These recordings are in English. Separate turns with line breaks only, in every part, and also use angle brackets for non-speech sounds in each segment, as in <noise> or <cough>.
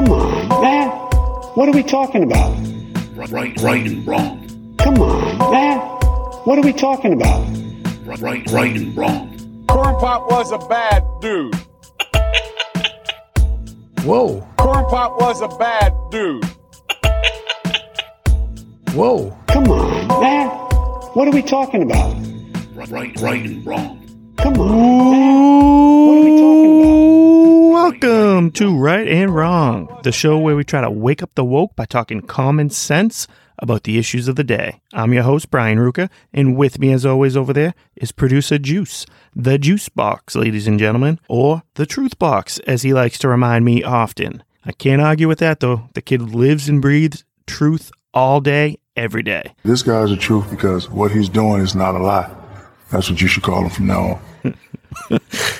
Come on, man. What are we talking about?
Right, right right and wrong.
Come on, man. What are we talking about?
Right, right right and wrong.
Corn Pop was a bad dude.
Whoa,
Corn Pop was a bad dude.
whoa.
Come on, man. What are we talking about?
Right, right and wrong.
Come on, man.
Welcome to Right and Wrong, the show where we try to wake up the woke by talking common sense about the issues of the day. I'm your host, Brian Ruka, and with me, as always, over there is producer Juice, the Juice Box, ladies and gentlemen, or the Truth Box, as he likes to remind me often. I can't argue with that, though. The kid lives and breathes truth all day, every day.
This guy's the truth because what he's doing is not a lie. That's what you should call him from now on. <laughs>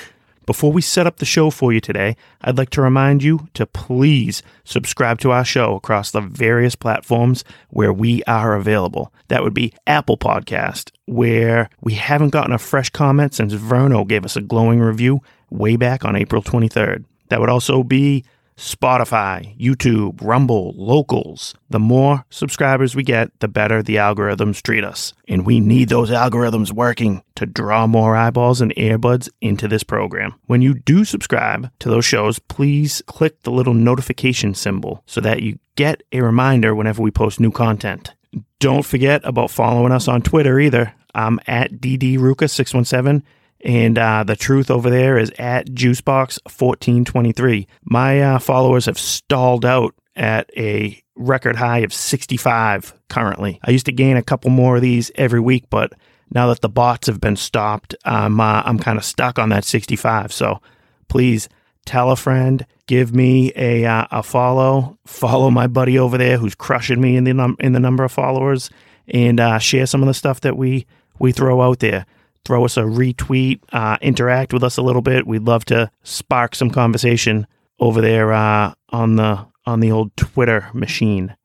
Before we set up the show for you today, I'd like to remind you to please subscribe to our show across the various platforms where we are available. That would be Apple Podcast, where we haven't gotten a fresh comment since Verno gave us a glowing review way back on April 23rd. That would also be Spotify, YouTube, Rumble, Locals. The more subscribers we get, the better the algorithms treat us. And we need those algorithms working to draw more eyeballs and earbuds into this program. When you do subscribe to those shows, please click the little notification symbol so that you get a reminder whenever we post new content. Don't forget about following us on Twitter either. I'm at DDRuka617 and uh, the truth over there is at juicebox1423. My uh, followers have stalled out at a record high of 65 currently. I used to gain a couple more of these every week, but now that the bots have been stopped, um, uh, I'm kind of stuck on that 65. So please tell a friend, give me a uh, a follow, follow my buddy over there who's crushing me in the num- in the number of followers, and uh, share some of the stuff that we we throw out there throw us a retweet, uh, interact with us a little bit. We'd love to spark some conversation over there uh, on the on the old Twitter machine.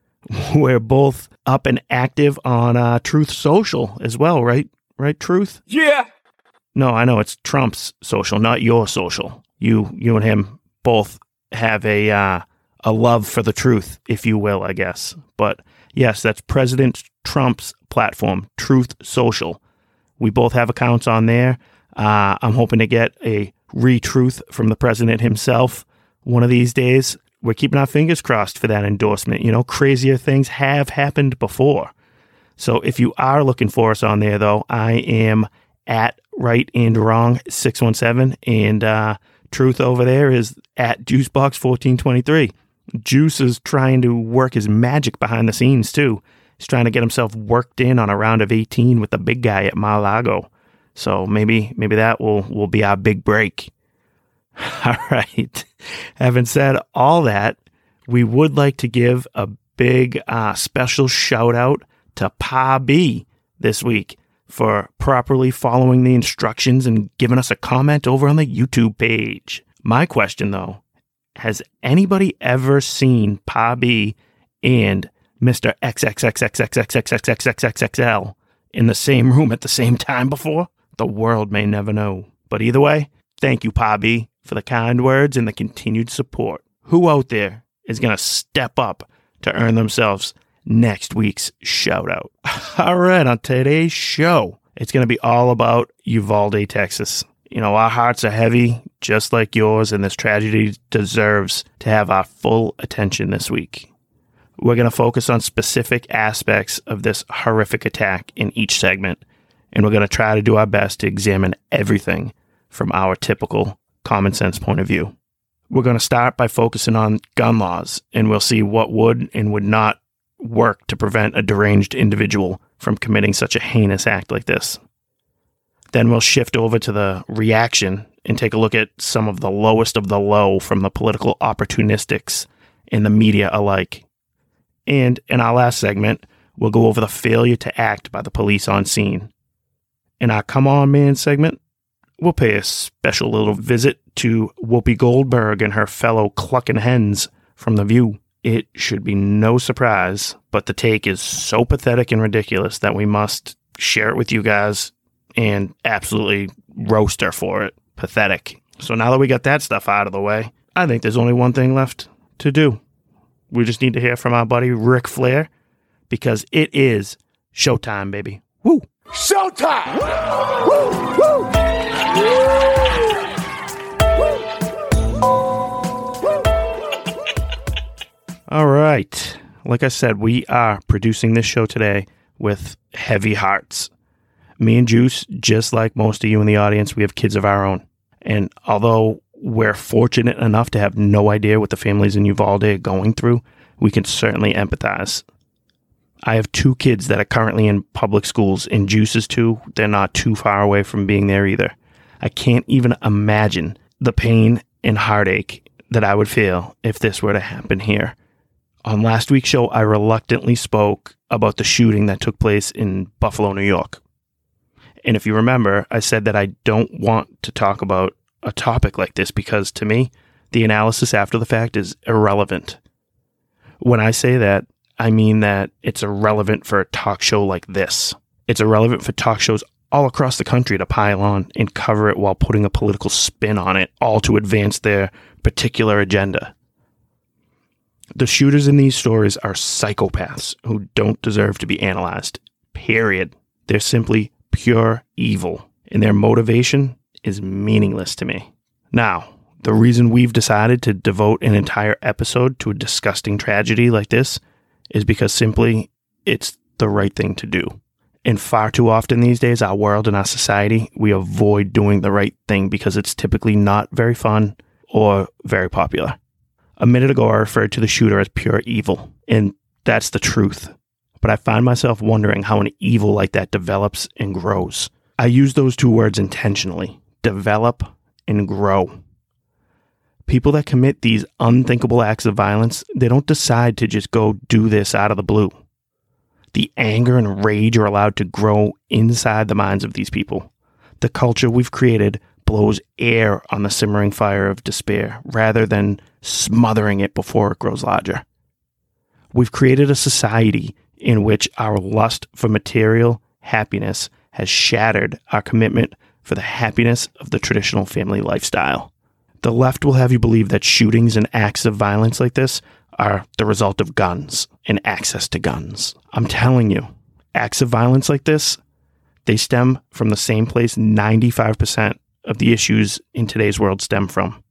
<laughs> We're both up and active on uh, Truth Social as well, right? Right, Truth?
Yeah.
No, I know it's Trump's social, not your social. You you and him both have a uh, a love for the truth, if you will, I guess. But yes, that's President Trump's platform, Truth Social. We both have accounts on there. Uh, I'm hoping to get a retruth from the president himself one of these days. We're keeping our fingers crossed for that endorsement. You know, crazier things have happened before. So if you are looking for us on there, though, I am at right and wrong 617 and uh, truth over there is at juicebox1423 juice is trying to work his magic behind the scenes too He's trying to get himself worked in on a round of 18 with the big guy at Mar-a-Lago. So maybe maybe that will will be our big break. <laughs> All right. Having said all that, we would like to give a big uh, special shout out to Pa B this week for properly following the instructions and giving us a comment over on the YouTube page. My question though, has anybody ever seen Pa B and Mr. XXXXXXXXXXXL in the same room at the same time before? The world may never know. But either way, thank you, Pobby, for the kind words and the continued support. Who out there is going to step up to earn themselves next week's shout out? All right, on today's show, it's going to be all about Uvalde, Texas. You know, our hearts are heavy, just like yours, and this tragedy deserves to have our full attention this week. We're going to focus on specific aspects of this horrific attack in each segment, and we're going to try to do our best to examine everything from our typical common sense point of view. We're going to start by focusing on gun laws, and we'll see what would and would not work to prevent a deranged individual from committing such a heinous act like this. Then we'll shift over to the reaction and take a look at some of the lowest of the low from the political opportunistics and the media alike. And in our last segment, we'll go over the failure to act by the police on scene. In our Come On Man segment, we'll pay a special little visit to Whoopi Goldberg and her fellow clucking hens from The View. It should be no surprise, but the take is so pathetic and ridiculous that we must share it with you guys and absolutely roast her for it. Pathetic. So now that we got that stuff out of the way, I think there's only one thing left to do. We just need to hear from our buddy Ric Flair because it is showtime, baby. Woo!
Showtime! Woo! Woo! Woo! Woo!
All right. Like I said, we are producing this show today with heavy hearts. Me and Juice, just like most of you in the audience, we have kids of our own. And although we're fortunate enough to have no idea what the families in Uvalde are going through, we can certainly empathize. I have two kids that are currently in public schools, and Juice's too. they're not too far away from being there either. I can't even imagine the pain and heartache that I would feel if this were to happen here. On last week's show, I reluctantly spoke about the shooting that took place in Buffalo, New York. And if you remember, I said that I don't want to talk about a topic like this because to me, the analysis after the fact is irrelevant. When I say that, I mean that it's irrelevant for a talk show like this. It's irrelevant for talk shows all across the country to pile on and cover it while putting a political spin on it, all to advance their particular agenda. The shooters in these stories are psychopaths who don't deserve to be analyzed. Period. They're simply pure evil, and their motivation is meaningless to me. Now, the reason we've decided to devote an entire episode to a disgusting tragedy like this is because simply it's the right thing to do. And far too often these days, our world and our society, we avoid doing the right thing because it's typically not very fun or very popular. A minute ago, I referred to the shooter as pure evil, and that's the truth. But I find myself wondering how an evil like that develops and grows. I use those two words intentionally develop and grow. People that commit these unthinkable acts of violence, they don't decide to just go do this out of the blue. The anger and rage are allowed to grow inside the minds of these people. The culture we've created blows air on the simmering fire of despair rather than smothering it before it grows larger. We've created a society in which our lust for material happiness has shattered our commitment for the happiness of the traditional family lifestyle. The left will have you believe that shootings and acts of violence like this are the result of guns and access to guns. I'm telling you, acts of violence like this, they stem from the same place 95% of the issues in today's world stem from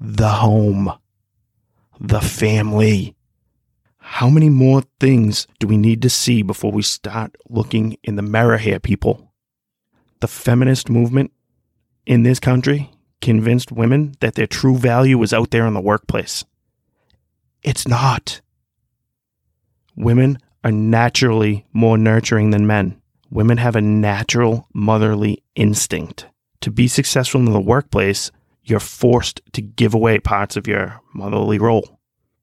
the home, the family. How many more things do we need to see before we start looking in the mirror here, people? The feminist movement in this country convinced women that their true value was out there in the workplace. It's not. Women are naturally more nurturing than men. Women have a natural motherly instinct. To be successful in the workplace, you're forced to give away parts of your motherly role.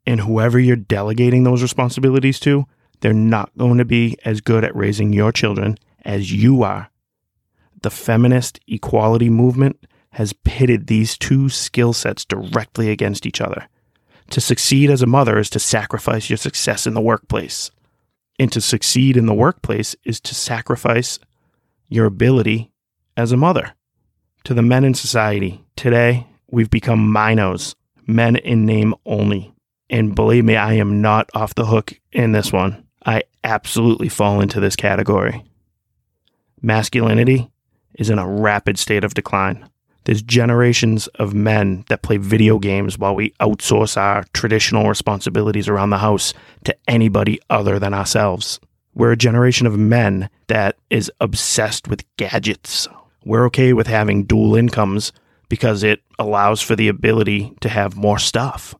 And whoever you're delegating those responsibilities to, they're not going to be as good at raising your children as you are. The feminist equality movement has pitted these two skill sets directly against each other. To succeed as a mother is to sacrifice your success in the workplace. And to succeed in the workplace is to sacrifice your ability as a mother. To the men in society, today we've become minos, men in name only. And believe me, I am not off the hook in this one. I absolutely fall into this category. Masculinity is in a rapid state of decline. There's generations of men that play video games while we outsource our traditional responsibilities around the house to anybody other than ourselves. We're a generation of men that is obsessed with gadgets. We're okay with having dual incomes because it allows for the ability to have more stuff.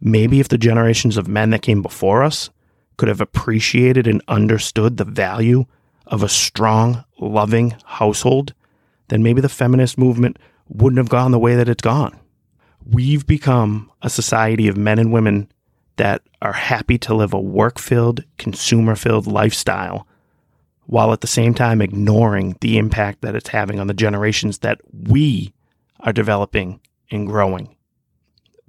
Maybe if the generations of men that came before us could have appreciated and understood the value of a strong, loving household, then maybe the feminist movement wouldn't have gone the way that it's gone. We've become a society of men and women that are happy to live a work filled, consumer filled lifestyle while at the same time ignoring the impact that it's having on the generations that we are developing and growing.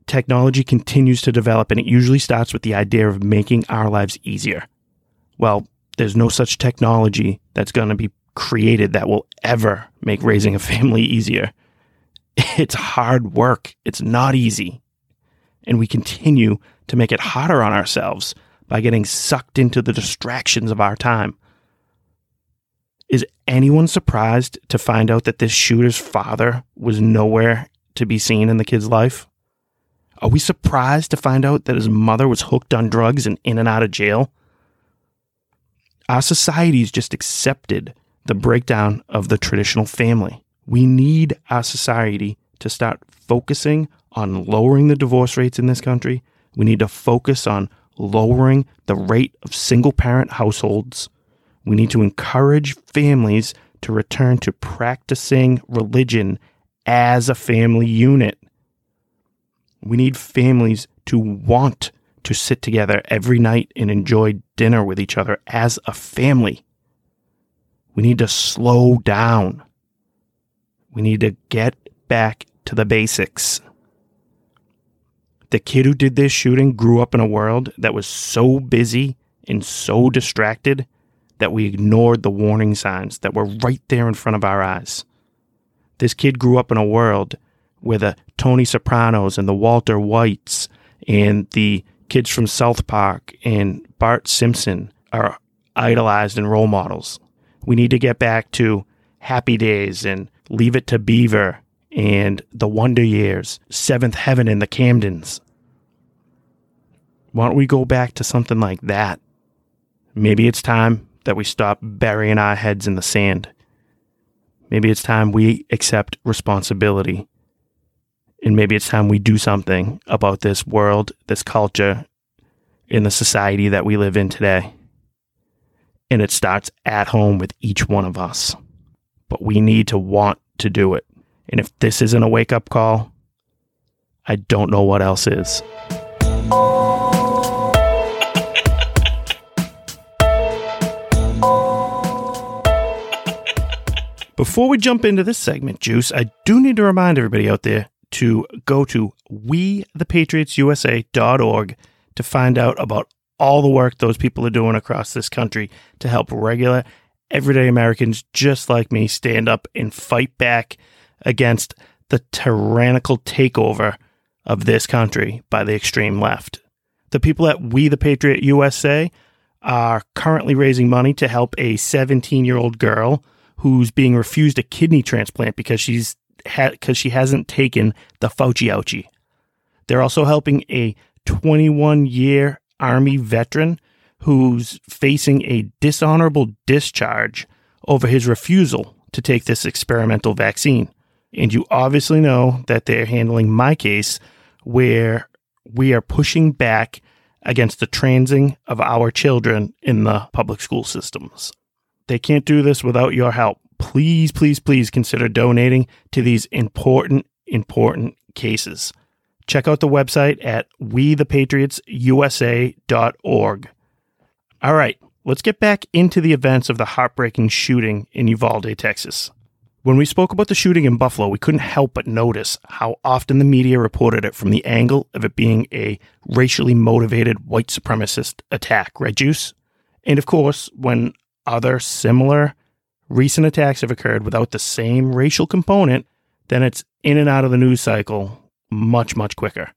Technology continues to develop, and it usually starts with the idea of making our lives easier. Well, there's no such technology that's going to be created that will ever make raising a family easier. <laughs> It's hard work, it's not easy. and we continue to make it harder on ourselves by getting sucked into the distractions of our time. Is anyone surprised to find out that this shooter's father was nowhere to be seen in the kid's life? Are we surprised to find out that his mother was hooked on drugs and in and out of jail? Our society's just accepted the breakdown of the traditional family. We need our society to start focusing on lowering the divorce rates in this country. We need to focus on lowering the rate of single parent households. We need to encourage families to return to practicing religion as a family unit. We need families to want to sit together every night and enjoy dinner with each other as a family. We need to slow down. We need to get back to the basics. The kid who did this shooting grew up in a world that was so busy and so distracted that we ignored the warning signs that were right there in front of our eyes. This kid grew up in a world where the Tony Sopranos and the Walter Whites and the kids from South Park and Bart Simpson are idolized and role models. We need to get back to Happy Days and Leave It to Beaver and The Wonder Years, Seventh Heaven and the Camdens. Why don't we go back to something like that? Maybe it's time that we stop burying our heads in the sand. Maybe it's time we accept responsibility. And maybe it's time we do something about this world, this culture, in the society that we live in today. And it starts at home with each one of us. But we need to want to do it. And if this isn't a wake up call, I don't know what else is. Before we jump into this segment, Juice, I do need to remind everybody out there to go to wethepatriotsusa.org to find out about all the work those people are doing across this country to help regular, everyday Americans just like me stand up and fight back against the tyrannical takeover of this country by the extreme left. The people at We the Patriot USA are currently raising money to help a 17 year old girl who's being refused a kidney transplant because she's because she hasn't taken the Fauci ouchie. They're also helping a 21 year Army veteran who's facing a dishonorable discharge over his refusal to take this experimental vaccine. And you obviously know that they're handling my case where we are pushing back against the transing of our children in the public school systems. They can't do this without your help. Please, please, please consider donating to these important, important cases. Check out the website at wethepatriotsusa.org. All right, let's get back into the events of the heartbreaking shooting in Uvalde, Texas. When we spoke about the shooting in Buffalo, we couldn't help but notice how often the media reported it from the angle of it being a racially motivated white supremacist attack, right, Juice? And of course, when other similar recent attacks have occurred without the same racial component, then it's in and out of the news cycle much, much quicker.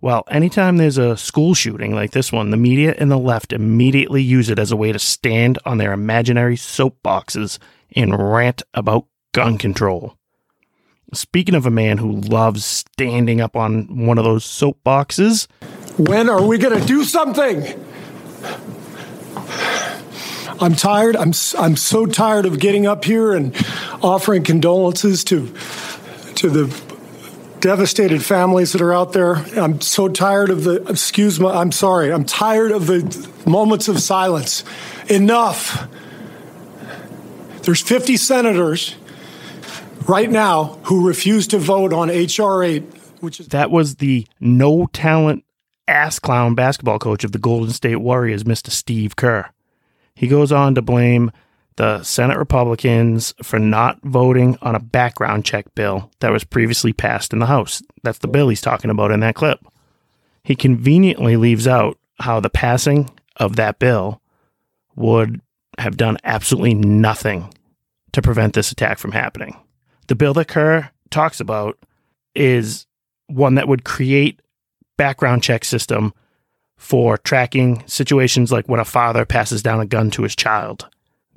Well, anytime there's a school shooting like this one, the media and the left immediately use it as a way to stand on their imaginary soapboxes and rant about gun control. Speaking of a man who loves standing up on one of those soapboxes,
When are we going to do something? I'm tired. I'm I'm so tired of getting up here and offering condolences to to the devastated families that are out there. I'm so tired of the excuse me. I'm sorry. I'm tired of the moments of silence. Enough. There's 50 senators right now who refuse to vote on HR 8, which is
that was the no talent ass clown basketball coach of the Golden State Warriors, Mr. Steve Kerr. He goes on to blame the Senate Republicans for not voting on a background check bill that was previously passed in the House. That's the bill he's talking about in that clip. He conveniently leaves out how the passing of that bill would have done absolutely nothing to prevent this attack from happening. The bill that Kerr talks about is one that would create background check system for tracking situations like when a father passes down a gun to his child.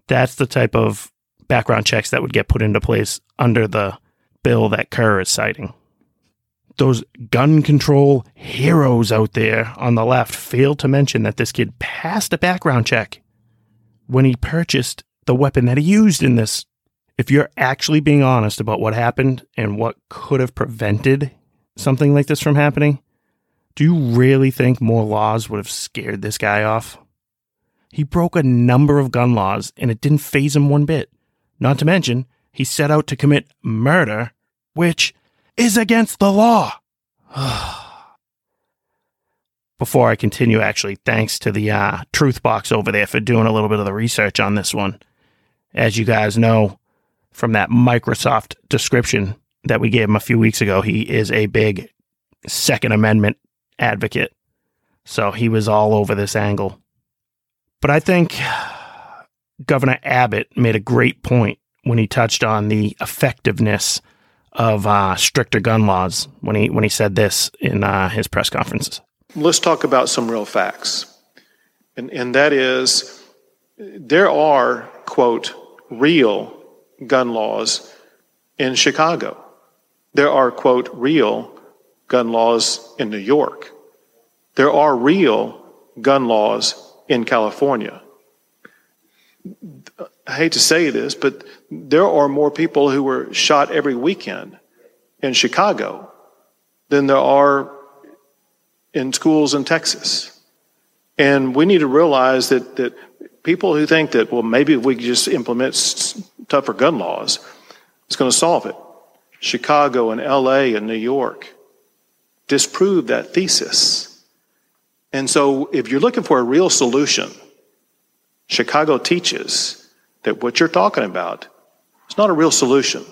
That's the type of background checks that would get put into place under the bill that Kerr is citing. Those gun control heroes out there on the left failed to mention that this kid passed a background check when he purchased the weapon that he used in this. If you're actually being honest about what happened and what could have prevented something like this from happening, do you really think more laws would have scared this guy off? He broke a number of gun laws and it didn't phase him one bit. Not to mention, he set out to commit murder, which is against the law. <sighs> Before I continue, actually, thanks to the uh, Truth Box over there for doing a little bit of the research on this one. As you guys know from that Microsoft description that we gave him a few weeks ago, he is a big Second Amendment advocate. So he was all over this angle. But I think Governor Abbott made a great point when he touched on the effectiveness of uh, stricter gun laws when he when he said this in uh, his press conferences.
Let's talk about some real facts, and and that is there are quote real gun laws in Chicago. There are quote real gun laws in New York. There are real gun laws in California. I hate to say this, but there are more people who were shot every weekend in Chicago than there are in schools in Texas. And we need to realize that, that people who think that, well, maybe if we just implement tougher gun laws, it's going to solve it. Chicago and LA and New York disprove that thesis. And so if you're looking for a real solution, Chicago teaches that what you're talking about is not a real solution.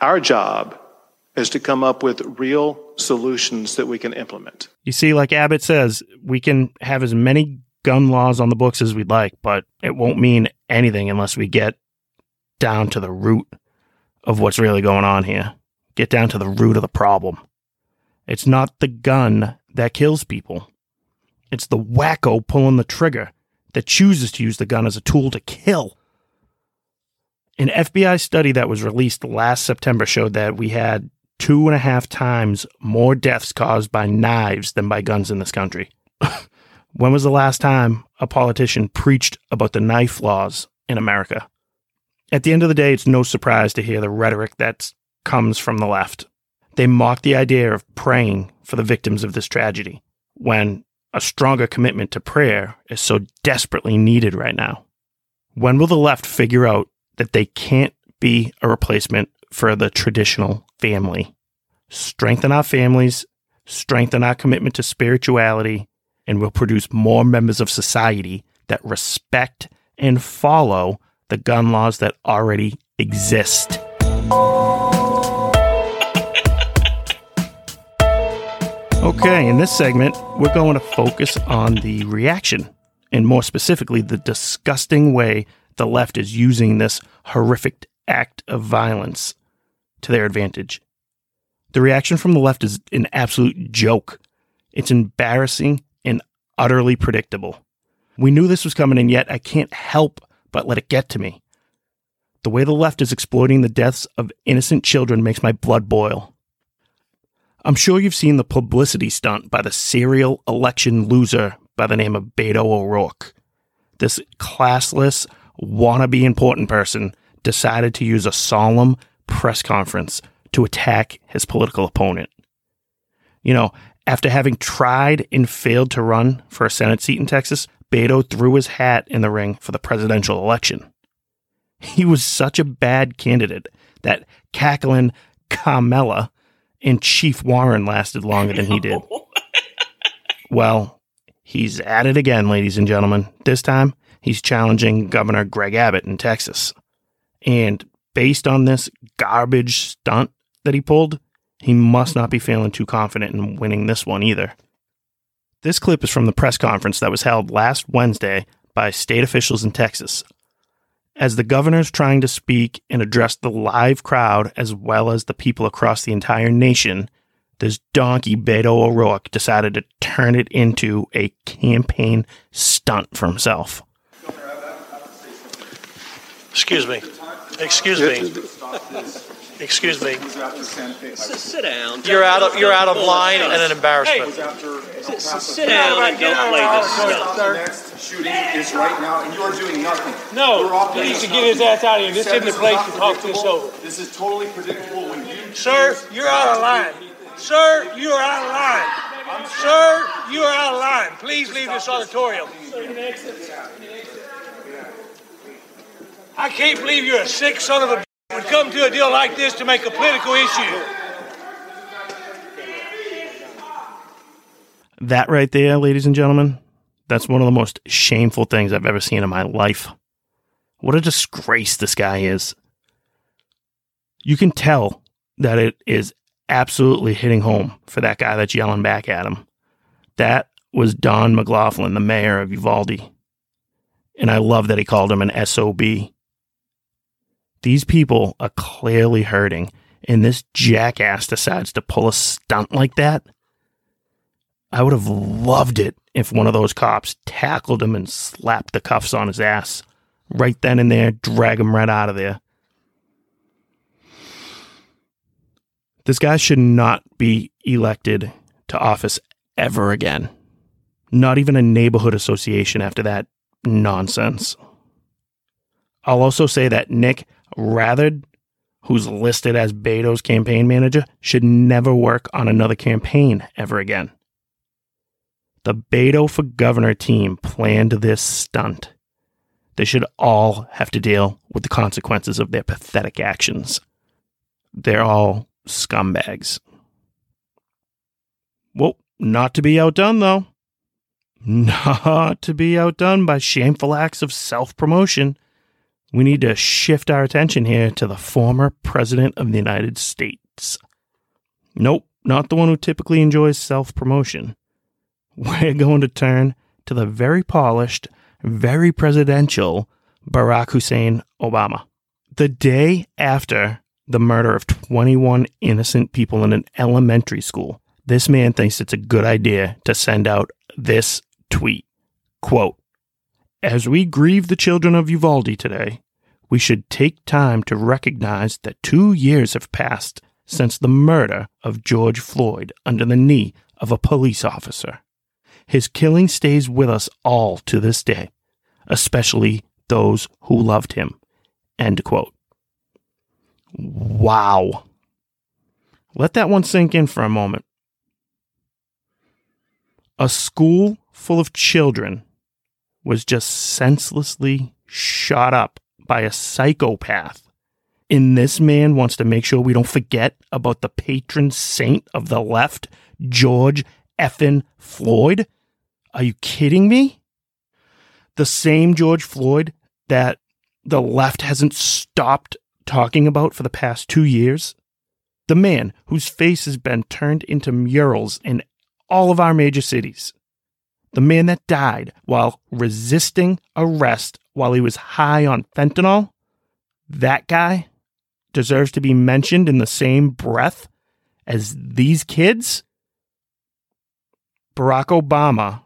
Our job is to come up with real solutions that we can implement.
You see, like Abbott says, we can have as many gun laws on the books as we'd like, but it won't mean anything unless we get down to the root of what's really going on here. Get down to the root of the problem. It's not the gun that kills people. It's the wacko pulling the trigger that chooses to use the gun as a tool to kill. An FBI study that was released last September showed that we had two and a half times more deaths caused by knives than by guns in this country. <laughs> when was the last time a politician preached about the knife laws in America? At the end of the day, it's no surprise to hear the rhetoric that comes from the left. They mock the idea of praying for the victims of this tragedy when a stronger commitment to prayer is so desperately needed right now. When will the left figure out that they can't be a replacement for the traditional family? Strengthen our families, strengthen our commitment to spirituality, and we'll produce more members of society that respect and follow the gun laws that already exist. Okay, in this segment, we're going to focus on the reaction, and more specifically, the disgusting way the left is using this horrific act of violence to their advantage. The reaction from the left is an absolute joke. It's embarrassing and utterly predictable. We knew this was coming, and yet I can't help but let it get to me. The way the left is exploiting the deaths of innocent children makes my blood boil. I'm sure you've seen the publicity stunt by the serial election loser by the name of Beto O'Rourke. This classless, wannabe important person decided to use a solemn press conference to attack his political opponent. You know, after having tried and failed to run for a Senate seat in Texas, Beto threw his hat in the ring for the presidential election. He was such a bad candidate that cackling Kamala and Chief Warren lasted longer than he did. <laughs> well, he's at it again, ladies and gentlemen. This time, he's challenging Governor Greg Abbott in Texas. And based on this garbage stunt that he pulled, he must not be feeling too confident in winning this one either. This clip is from the press conference that was held last Wednesday by state officials in Texas. As the governor's trying to speak and address the live crowd as well as the people across the entire nation, this donkey Beto O'Rourke decided to turn it into a campaign stunt for himself.
Excuse me. Excuse me. Excuse me.
Sit down.
You're out of you're out of line and an embarrassment.
Sit down and don't play this stuff.
next shooting is right now, and you are doing nothing.
No,
We're off
he needs to
the-
get his ass out of here. This
Said
isn't the
is
place
not
to talk this
predictable.
over.
This is totally predictable when you.
Sir, you're out of line. Sir, you are out of line. Sir, you are out of line. Please leave this auditorium. I can't believe you're a sick son of a would come to a deal like this to make a political issue.
That right there, ladies and gentlemen, that's one of the most shameful things I've ever seen in my life. What a disgrace this guy is. You can tell that it is absolutely hitting home for that guy that's yelling back at him. That was Don McLaughlin, the mayor of Uvalde. And I love that he called him an SOB. These people are clearly hurting, and this jackass decides to pull a stunt like that. I would have loved it if one of those cops tackled him and slapped the cuffs on his ass right then and there, drag him right out of there. This guy should not be elected to office ever again. Not even a neighborhood association after that nonsense. I'll also say that Nick Rathod, who's listed as Beto's campaign manager, should never work on another campaign ever again. The Beto for Governor team planned this stunt. They should all have to deal with the consequences of their pathetic actions. They're all scumbags. Well, not to be outdone, though. <laughs> Not to be outdone by shameful acts of self promotion. We need to shift our attention here to the former President of the United States. Nope, not the one who typically enjoys self promotion. <laughs> We're going to turn to the very polished, very presidential Barack Hussein Obama. The day after the murder of 21 innocent people in an elementary school, this man thinks it's a good idea to send out this tweet. Quote, As we grieve the children of Uvalde today, we should take time to recognize that two years have passed since the murder of George Floyd under the knee of a police officer. His killing stays with us all to this day, especially those who loved him. End quote. Wow. Let that one sink in for a moment. A school full of children was just senselessly shot up by a psychopath. And this man wants to make sure we don't forget about the patron saint of the left, George effin Floyd. Are you kidding me? The same George Floyd that the left hasn't stopped talking about for the past two years? The man whose face has been turned into murals in all of our major cities. The man that died while resisting arrest while he was high on fentanyl. That guy deserves to be mentioned in the same breath as these kids. Barack Obama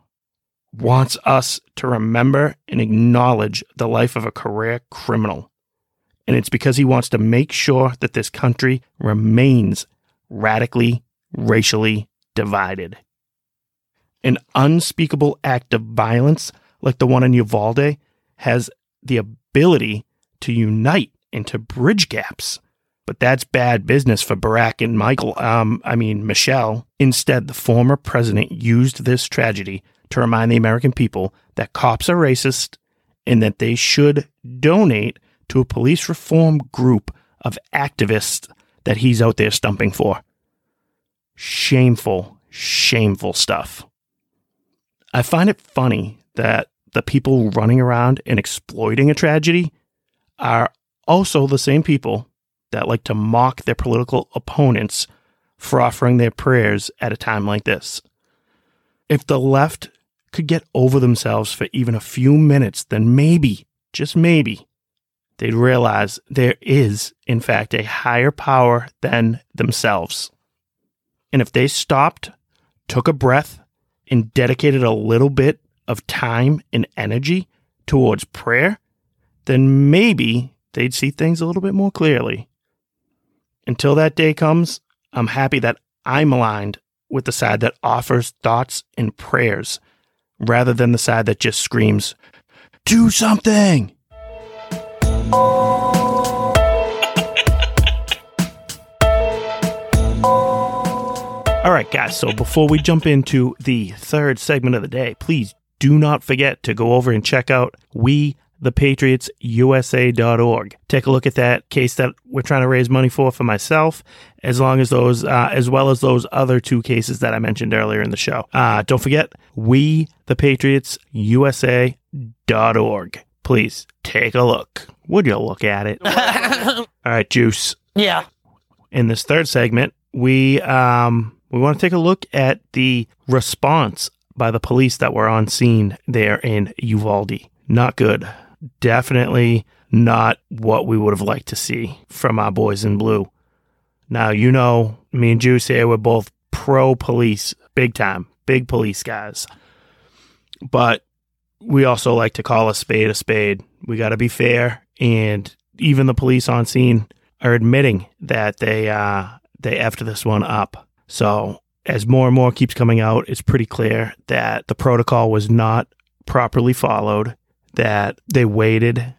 wants us to remember and acknowledge the life of a career criminal. And it's because he wants to make sure that this country remains radically racially divided. An unspeakable act of violence like the one in Uvalde has the ability to unite and to bridge gaps. But that's bad business for Barack and Michael, um, I mean, Michelle. Instead, the former president used this tragedy to remind the American people that cops are racist and that they should donate to a police reform group of activists that he's out there stumping for. Shameful, shameful stuff. I find it funny that the people running around and exploiting a tragedy are also the same people that like to mock their political opponents for offering their prayers at a time like this. If the left could get over themselves for even a few minutes, then maybe, just maybe, they'd realize there is, in fact, a higher power than themselves. And if they stopped, took a breath, and dedicated a little bit of time and energy towards prayer, then maybe they'd see things a little bit more clearly. Until that day comes, I'm happy that I'm aligned with the side that offers thoughts and prayers rather than the side that just screams, Do something! All right, guys, so before we jump into the third segment of the day, please do not forget to go over and check out we thepatriotsusa.org. Take a look at that case that we're trying to raise money for for myself, as long as those, uh, as well as those other two cases that I mentioned earlier in the show. Uh, don't forget, we thepatriotsusa.org. Please take a look. Would you look at it? <laughs> All right, Juice.
Yeah.
In this third segment, we um we want to take a look at the response by the police that were on scene there in Uvalde. Not good. Definitely not what we would have liked to see from our boys in blue. Now, you know, me and Juice here, we're both pro police, big time, big police guys. But we also like to call a spade a spade. We got to be fair. And even the police on scene are admitting that they, uh, they effed this one up. So as more and more keeps coming out, it's pretty clear that the protocol was not properly followed, that they waited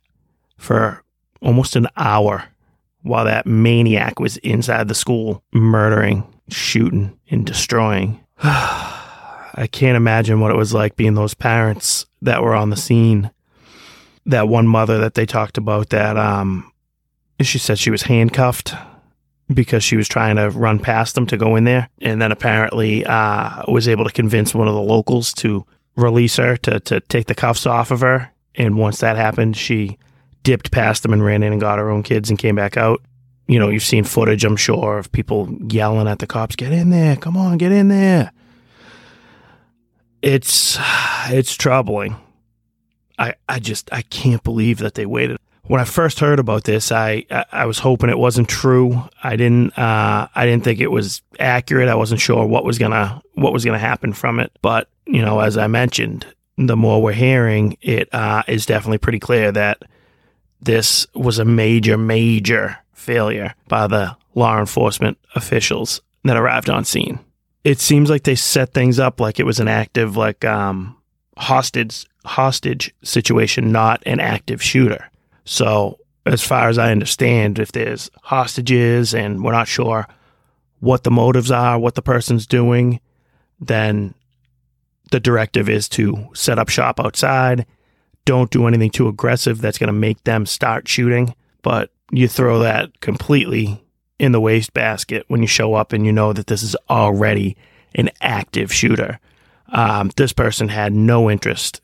for almost an hour while that maniac was inside the school murdering, shooting, and destroying. <sighs> I can't imagine what it was like being those parents that were on the scene. That one mother that they talked about that um she said she was handcuffed because she was trying to run past them to go in there, and then apparently uh, was able to convince one of the locals to release her to to take the cuffs off of her. And once that happened, she dipped past them and ran in and got her own kids and came back out. You know, you've seen footage, I'm sure, of people yelling at the cops, "Get in there! Come on, get in there!" It's <sighs> it's troubling. I I just I can't believe that they waited when I first heard about this, I, I, was hoping it wasn't true. I didn't uh, I didn't think it was accurate. I wasn't sure what was gonna what was gonna happen from it. But you know, as I mentioned, the more we're hearing, it uh, is definitely pretty clear that this was a major major failure by the law enforcement officials that arrived on scene. It seems like they set things up like it was an active like um, hostage hostage situation, not an active shooter. So, as far as I understand, if there's hostages and we're not sure what the motives are, what the person's doing, then the directive is to set up shop outside. Don't do anything too aggressive that's going to make them start shooting. But you throw that completely in the wastebasket when you show up and you know that this is already an active shooter. Um, this person had no interest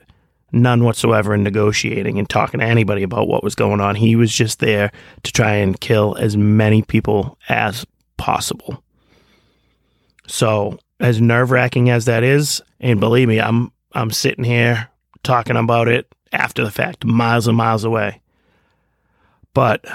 none whatsoever in negotiating and talking to anybody about what was going on. He was just there to try and kill as many people as possible. So, as nerve wracking as that is, and believe me, I'm I'm sitting here talking about it after the fact, miles and miles away. But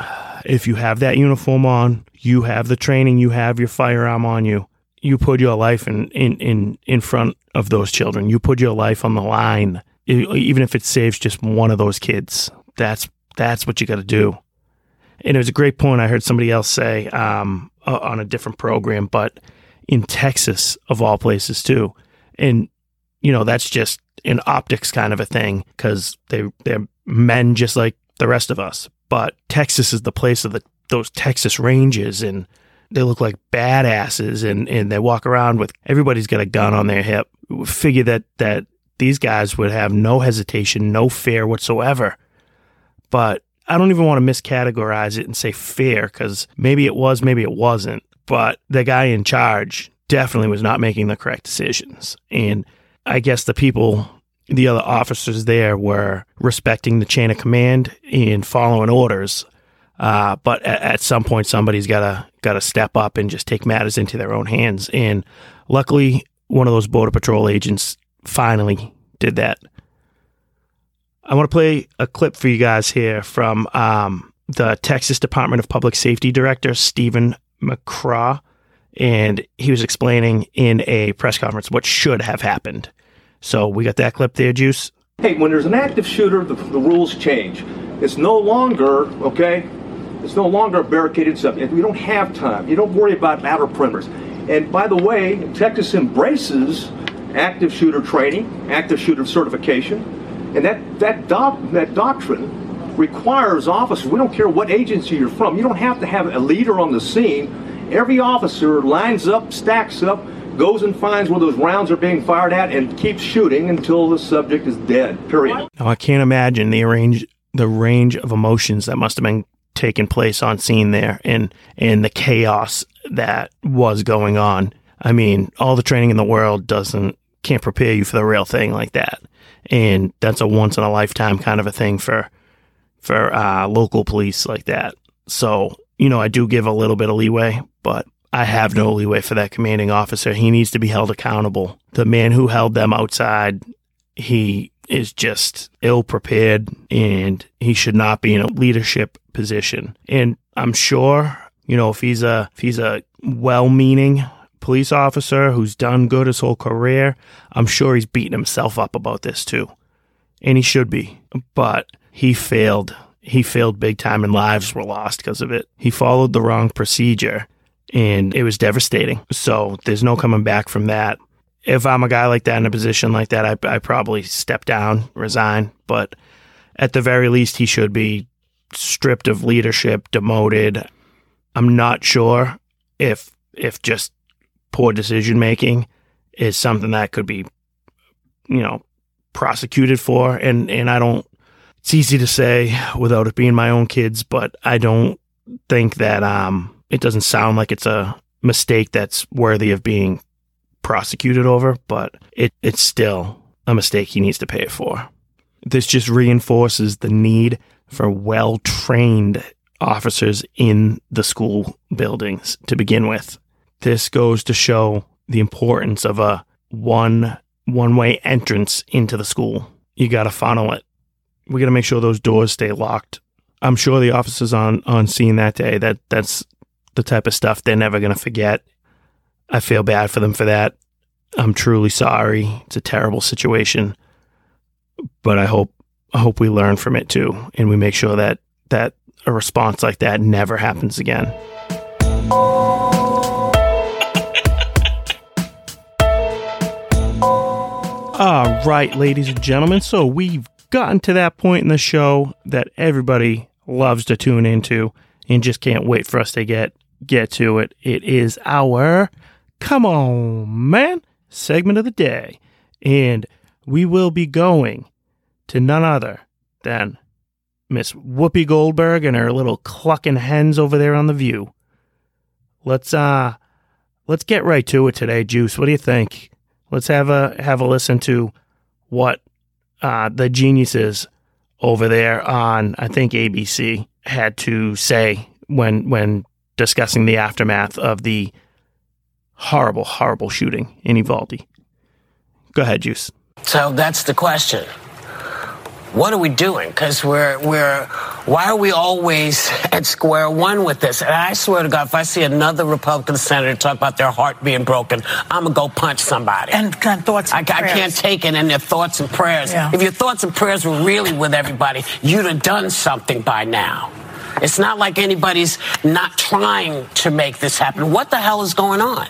if you have that uniform on, you have the training, you have your firearm on you, you put your life in in in, in front of those children. You put your life on the line even if it saves just one of those kids. That's that's what you got to do. And it was a great point I heard somebody else say um, on a different program, but in Texas of all places too, and you know that's just an optics kind of a thing because they they're men just like the rest of us. But Texas is the place of the those Texas Rangers, and they look like badasses and, and they walk around with everybody's got a gun on their hip. Figure that that these guys would have no hesitation, no fear whatsoever. But I don't even want to miscategorize it and say fear because maybe it was, maybe it wasn't. But the guy in charge definitely was not making the correct decisions. And I guess the people, the other officers there were respecting the chain of command and following orders. Uh, but at, at, some point, somebody's got to got to step up and just take matters into their own hands. And luckily, one of those border patrol agents finally did that. I want to play a clip for you guys here from um, the Texas Department of Public Safety Director, Steven McCraw. and he was explaining in a press conference what should have happened. So we got that clip there, Juice.
Hey, when there's an active shooter, the, the rules change. It's no longer, okay, it's no longer a barricaded subject. We don't have time. You don't worry about outer perimeters. And by the way, Texas embraces active shooter training, active shooter certification, and that, that, doc, that doctrine requires officers, we don't care what agency you're from, you don't have to have a leader on the scene. Every officer lines up, stacks up, goes and finds where those rounds are being fired at, and keeps shooting until the subject is dead, period.
Now I can't imagine the range the range of emotions that must have been taking place on scene there and and the chaos that was going on. I mean, all the training in the world doesn't can't prepare you for the real thing like that. And that's a once in a lifetime kind of a thing for for uh, local police like that. So, you know, I do give a little bit of leeway, but I have no leeway for that commanding officer. He needs to be held accountable. The man who held them outside, he is just ill prepared and he should not be in a leadership position. And I'm sure, you know, if he's a if he's a well-meaning police officer who's done good his whole career, I'm sure he's beating himself up about this too. And he should be. But he failed. He failed big time and lives were lost because of it. He followed the wrong procedure and it was devastating. So there's no coming back from that. If I'm a guy like that in a position like that, I, I probably step down, resign. But at the very least, he should be stripped of leadership, demoted. I'm not sure if if just poor decision making is something that could be, you know, prosecuted for. And and I don't it's easy to say without it being my own kids, but I don't think that um, it doesn't sound like it's a mistake that's worthy of being prosecuted over, but it, it's still a mistake he needs to pay for. This just reinforces the need for well trained officers in the school buildings to begin with. This goes to show the importance of a one one way entrance into the school. You got to funnel it we got to make sure those doors stay locked. I'm sure the officers on on scene that day that that's the type of stuff they're never going to forget. I feel bad for them for that. I'm truly sorry. It's a terrible situation, but I hope I hope we learn from it too, and we make sure that that a response like that never happens again. All right, ladies and gentlemen. So we've gotten to that point in the show that everybody loves to tune into and just can't wait for us to get get to it. It is our come on man segment of the day. And we will be going to none other than Miss Whoopi Goldberg and her little clucking hens over there on the view. Let's uh let's get right to it today, Juice. What do you think? Let's have a have a listen to what uh, the geniuses over there on I think ABC had to say when when discussing the aftermath of the horrible, horrible shooting in Uvalde. Go ahead, Juice.
So that's the question what are we doing? Because we're we're why are we always <laughs> at square one with this? And I swear to God, if I see another Republican senator talk about their heart being broken, I'm gonna go punch somebody.
And, and thoughts. And
I, I, can't take it in their thoughts and prayers. Yeah. If your thoughts and prayers were really with everybody, you'd have done something by now. It's not like anybody's not trying to make this happen. What the hell is going on?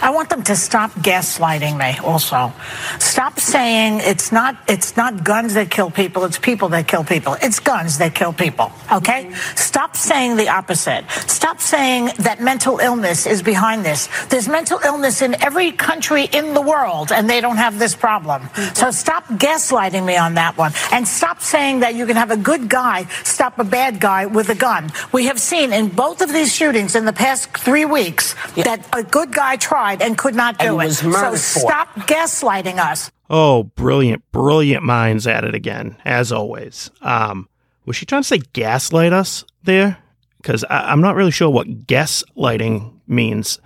I want them to stop gaslighting me also. Stop saying it's not it's not guns that kill people, it's people that kill people. It's guns that kill people. Okay? Mm-hmm. Stop saying the opposite. Stop saying that mental illness is behind this. There's mental illness in every country in the world and they don't have this problem. Mm-hmm. So stop gaslighting me on that one and stop saying that you can have a good guy stop a bad guy with a gun. We have seen in both of these shootings in the past 3 weeks yeah. that a good guy tried tried and could not do
and it.
so stop gaslighting us.
Oh, brilliant, brilliant minds at it again, as always. Um, was she trying to say gaslight us there? Because I'm not really sure what gaslighting means.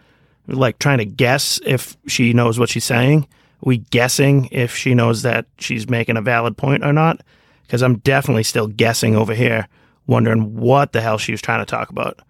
Like trying to guess if she knows what she's saying. Are we guessing if she knows that she's making a valid point or not? Because I'm definitely still guessing over here, wondering what the hell she was trying to talk about.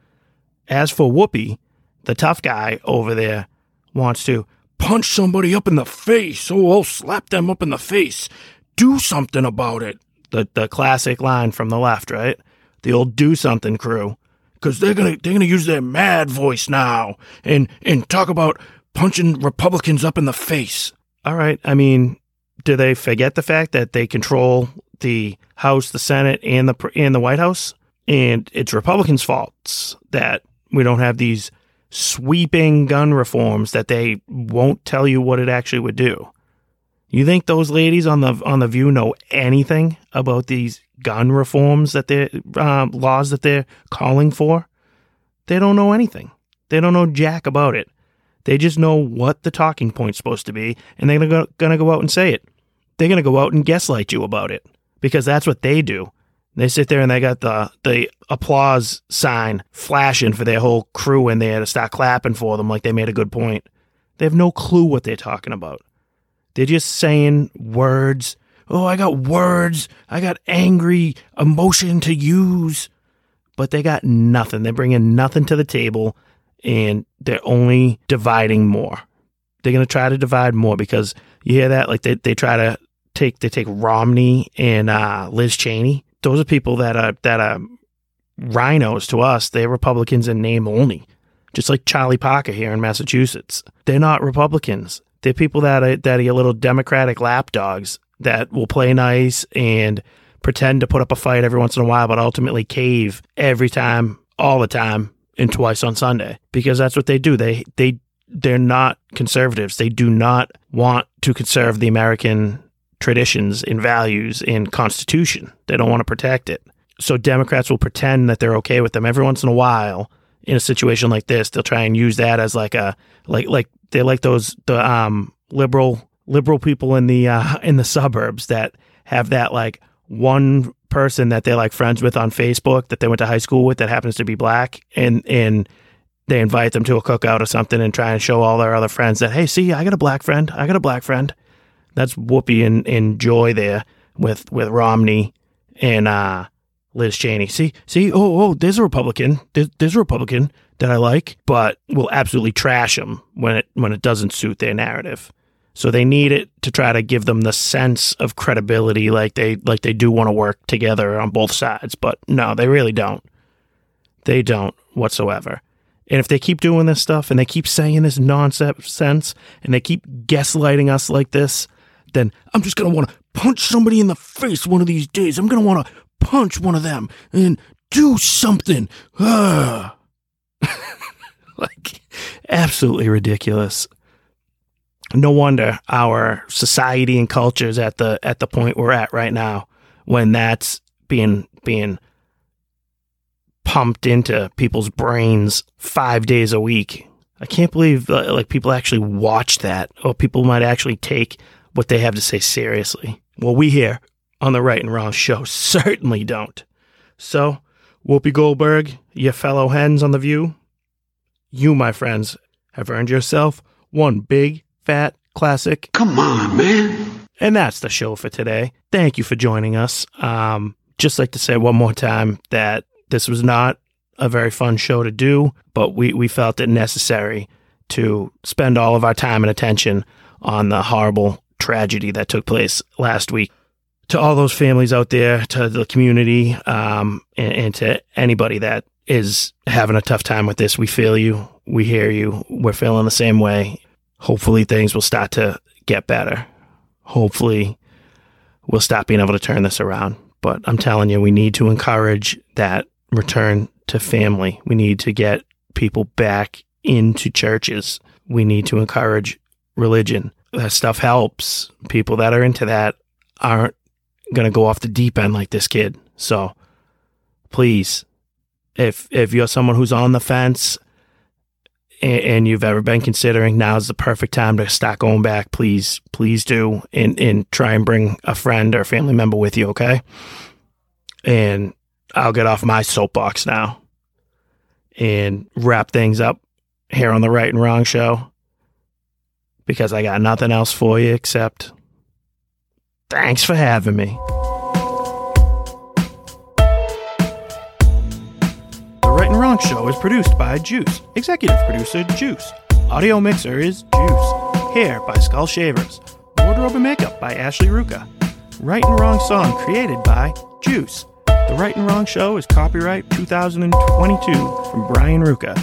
As for Whoopi, the tough guy over there wants to punch somebody up in the face. Oh, I'll slap them up in the face. Do something about it. The the classic line from the left, right? The old do something crew. Cause they're gonna they're gonna use their mad voice now and and talk about punching Republicans up in the face. All right. I mean, do they forget the fact that they control the House, the Senate, and the and the White House? And it's Republicans' faults that we don't have these sweeping gun reforms that they won't tell you what it actually would do. You think those ladies on the on the View know anything about these gun reforms that they uh, laws that they're calling for? They don't know anything. They don't know jack about it. They just know what the talking point's supposed to be, and they're gonna go, gonna go out and say it. They're gonna go out and gaslight you about it because that's what they do. They sit there and they got the the applause sign flashing for their whole crew in there to start clapping for them like they made a good point. They have no clue what they're talking about. They're just saying words. Oh, I got words. I got angry emotion to use. But they got nothing. They're bringing nothing to the table and they're only dividing more. They're going to try to divide more because you hear that? Like they, they try to take, they take Romney and uh, Liz Cheney. Those are people that are, that are RINOs to us. They're Republicans in name only, just like Charlie Baker here in Massachusetts. They're not Republicans. They're people that are, that are little Democratic lapdogs that will play nice and pretend to put up a fight every once in a while, but ultimately cave every time, all the time, and twice on Sunday because that's what they do. They they they're not conservatives. They do not want to conserve the American traditions and values and constitution. They don't want to protect it. So Democrats will pretend that they're okay with them every once in a while. In a situation like this, they'll try and use that as like a like like they're like those the um liberal liberal people in the uh, <laughs> in the suburbs that have that like one person that they're like friends with on Facebook that they went to high school with that happens to be black and and they invite them to a cookout or something and try and show all their other friends that hey see I got a black friend I got a black friend that's Whoopi and, and Joy there with with Romney and uh, Liz Cheney see see oh oh there's a Republican there's, there's a Republican that I like but will absolutely trash them when it when it doesn't suit their narrative so they need it to try to give them the sense of credibility, like they like they do want to work together on both sides. But no, they really don't. They don't whatsoever. And if they keep doing this stuff and they keep saying this nonsense and they keep gaslighting us like this, then I'm just gonna want to punch somebody in the face one of these days. I'm gonna want to punch one of them and do something. <laughs> like absolutely ridiculous no wonder our society and culture is at the at the point we're at right now when that's being being pumped into people's brains five days a week. I can't believe uh, like people actually watch that, or people might actually take what they have to say seriously. Well, we here on the Right and Wrong show <laughs> certainly don't. So, Whoopi Goldberg, your fellow hens on the View, you, my friends, have earned yourself one big fat classic.
Come on, man.
And that's the show for today. Thank you for joining us. Um, just like to say one more time that this was not a very fun show to do, but we, we felt it necessary to spend all of our time and attention on the horrible tragedy that took place last week. To all those families out there, to the community, um, and, and to anybody that is having a tough time with this, we feel you. We hear you. We're feeling the same way hopefully things will start to get better. Hopefully we'll stop being able to turn this around. But I'm telling you, we need to encourage that return to family. We need to get people back into churches. We need to encourage religion. That stuff helps. People that are into that aren't going to go off the deep end like this kid. So please, if if you're someone who's on the fence, and, you've ever been considering, now's the perfect time to start going back. Please, please do, and and try and bring a friend or family member with you. Okay, and I'll get off my soapbox now and wrap things up here on the Right and Wrong show because I got nothing else for you except thanks for having me. The Right and Wrong Show is produced by Juice. Executive producer Juice. Audio mixer is Juice. Hair by Skull Shavers. Wardrobe and makeup by Ashley Ruka. Right and Wrong song created by Juice. The Right and Wrong Show is copyright 2022 from Brian Ruka.